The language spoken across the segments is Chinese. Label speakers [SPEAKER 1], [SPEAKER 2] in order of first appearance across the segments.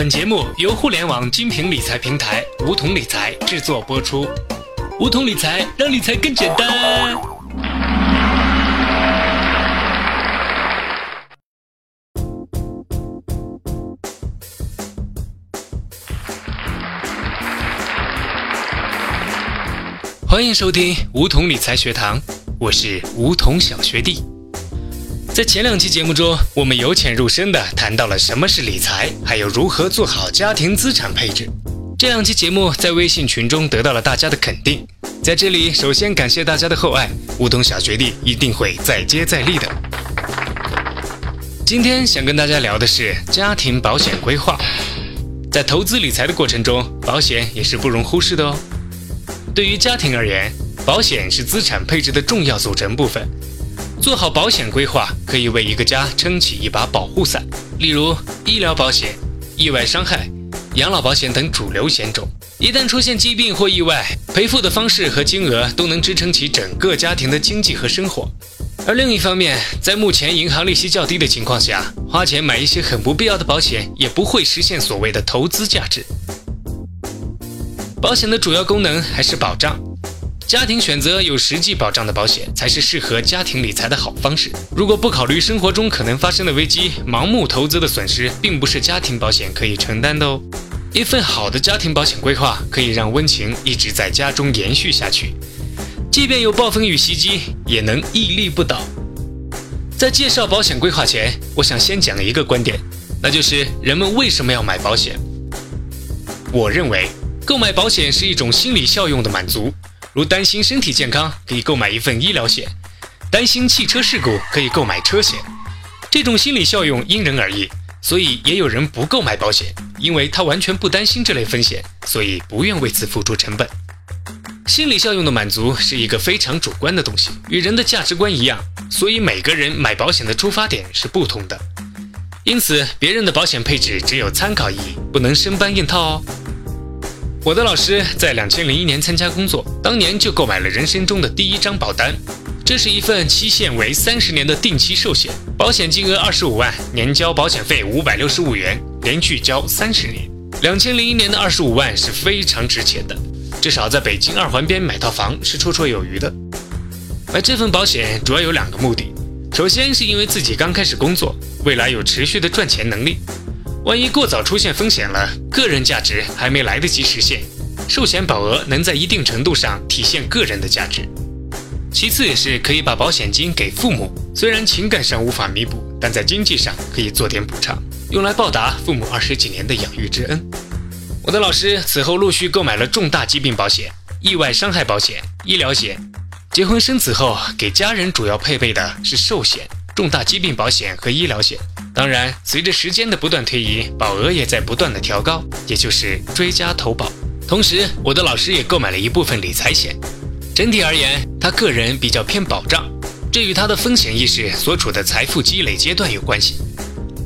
[SPEAKER 1] 本节目由互联网精品理财平台梧桐理财制作播出。梧桐理财让理财更简单。欢迎收听梧桐理财学堂，我是梧桐小学弟。在前两期节目中，我们由浅入深的谈到了什么是理财，还有如何做好家庭资产配置。这两期节目在微信群中得到了大家的肯定，在这里首先感谢大家的厚爱，梧桐小学弟一定会再接再厉的。今天想跟大家聊的是家庭保险规划，在投资理财的过程中，保险也是不容忽视的哦。对于家庭而言，保险是资产配置的重要组成部分。做好保险规划，可以为一个家撑起一把保护伞。例如，医疗保险、意外伤害、养老保险等主流险种，一旦出现疾病或意外，赔付的方式和金额都能支撑起整个家庭的经济和生活。而另一方面，在目前银行利息较低的情况下，花钱买一些很不必要的保险，也不会实现所谓的投资价值。保险的主要功能还是保障，家庭选择有实际保障的保险才是适合家庭理财的好方式。如果不考虑生活中可能发生的危机，盲目投资的损失并不是家庭保险可以承担的哦。一份好的家庭保险规划可以让温情一直在家中延续下去，即便有暴风雨袭击，也能屹立不倒。在介绍保险规划前，我想先讲一个观点，那就是人们为什么要买保险？我认为。购买保险是一种心理效用的满足，如担心身体健康可以购买一份医疗险，担心汽车事故可以购买车险。这种心理效用因人而异，所以也有人不购买保险，因为他完全不担心这类风险，所以不愿为此付出成本。心理效用的满足是一个非常主观的东西，与人的价值观一样，所以每个人买保险的出发点是不同的。因此，别人的保险配置只有参考意义，不能生搬硬套哦。我的老师在两千零一年参加工作，当年就购买了人生中的第一张保单。这是一份期限为三十年的定期寿险，保险金额二十五万，年交保险费五百六十五元，连续交三十年。两千零一年的二十五万是非常值钱的，至少在北京二环边买套房是绰绰有余的。买这份保险主要有两个目的，首先是因为自己刚开始工作，未来有持续的赚钱能力。万一过早出现风险了，个人价值还没来得及实现，寿险保额能在一定程度上体现个人的价值。其次也是可以把保险金给父母，虽然情感上无法弥补，但在经济上可以做点补偿，用来报答父母二十几年的养育之恩。我的老师此后陆续购买了重大疾病保险、意外伤害保险、医疗险。结婚生子后，给家人主要配备的是寿险、重大疾病保险和医疗险。当然，随着时间的不断推移，保额也在不断的调高，也就是追加投保。同时，我的老师也购买了一部分理财险。整体而言，他个人比较偏保障，这与他的风险意识、所处的财富积累阶段有关系。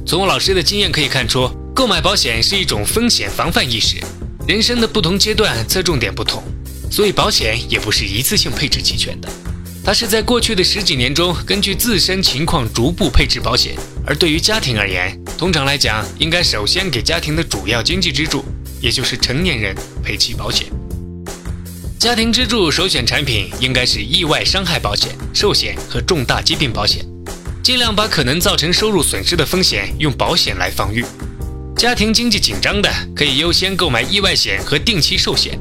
[SPEAKER 1] 从我老师的经验可以看出，购买保险是一种风险防范意识。人生的不同阶段侧重点不同，所以保险也不是一次性配置齐全的。他是在过去的十几年中，根据自身情况逐步配置保险。而对于家庭而言，通常来讲，应该首先给家庭的主要经济支柱，也就是成年人配齐保险。家庭支柱首选产品应该是意外伤害保险、寿险和重大疾病保险，尽量把可能造成收入损失的风险用保险来防御。家庭经济紧张的，可以优先购买意外险和定期寿险。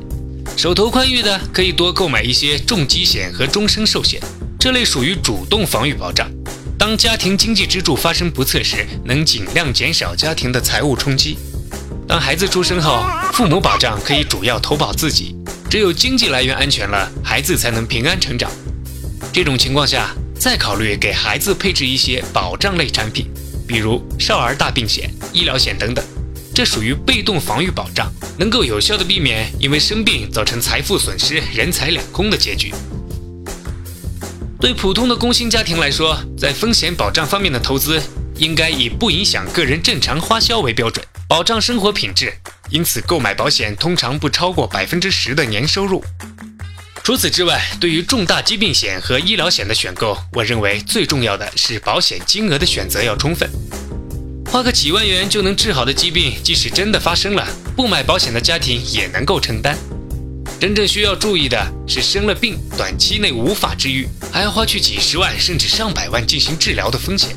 [SPEAKER 1] 手头宽裕的可以多购买一些重疾险和终身寿险，这类属于主动防御保障。当家庭经济支柱发生不测时，能尽量减少家庭的财务冲击。当孩子出生后，父母保障可以主要投保自己，只有经济来源安全了，孩子才能平安成长。这种情况下，再考虑给孩子配置一些保障类产品，比如少儿大病险、医疗险等等。这属于被动防御保障，能够有效的避免因为生病造成财富损失、人财两空的结局。对普通的工薪家庭来说，在风险保障方面的投资应该以不影响个人正常花销为标准，保障生活品质。因此，购买保险通常不超过百分之十的年收入。除此之外，对于重大疾病险和医疗险的选购，我认为最重要的是保险金额的选择要充分。花个几万元就能治好的疾病，即使真的发生了，不买保险的家庭也能够承担。真正需要注意的是，生了病短期内无法治愈，还要花去几十万甚至上百万进行治疗的风险。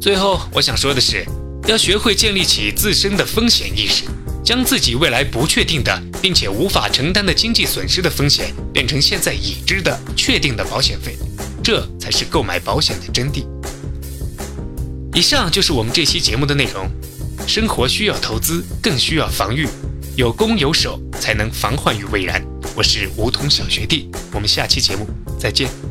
[SPEAKER 1] 最后，我想说的是，要学会建立起自身的风险意识，将自己未来不确定的并且无法承担的经济损失的风险，变成现在已知的确定的保险费，这才是购买保险的真谛。以上就是我们这期节目的内容。生活需要投资，更需要防御，有攻有守，才能防患于未然。我是梧桐小学弟，我们下期节目再见。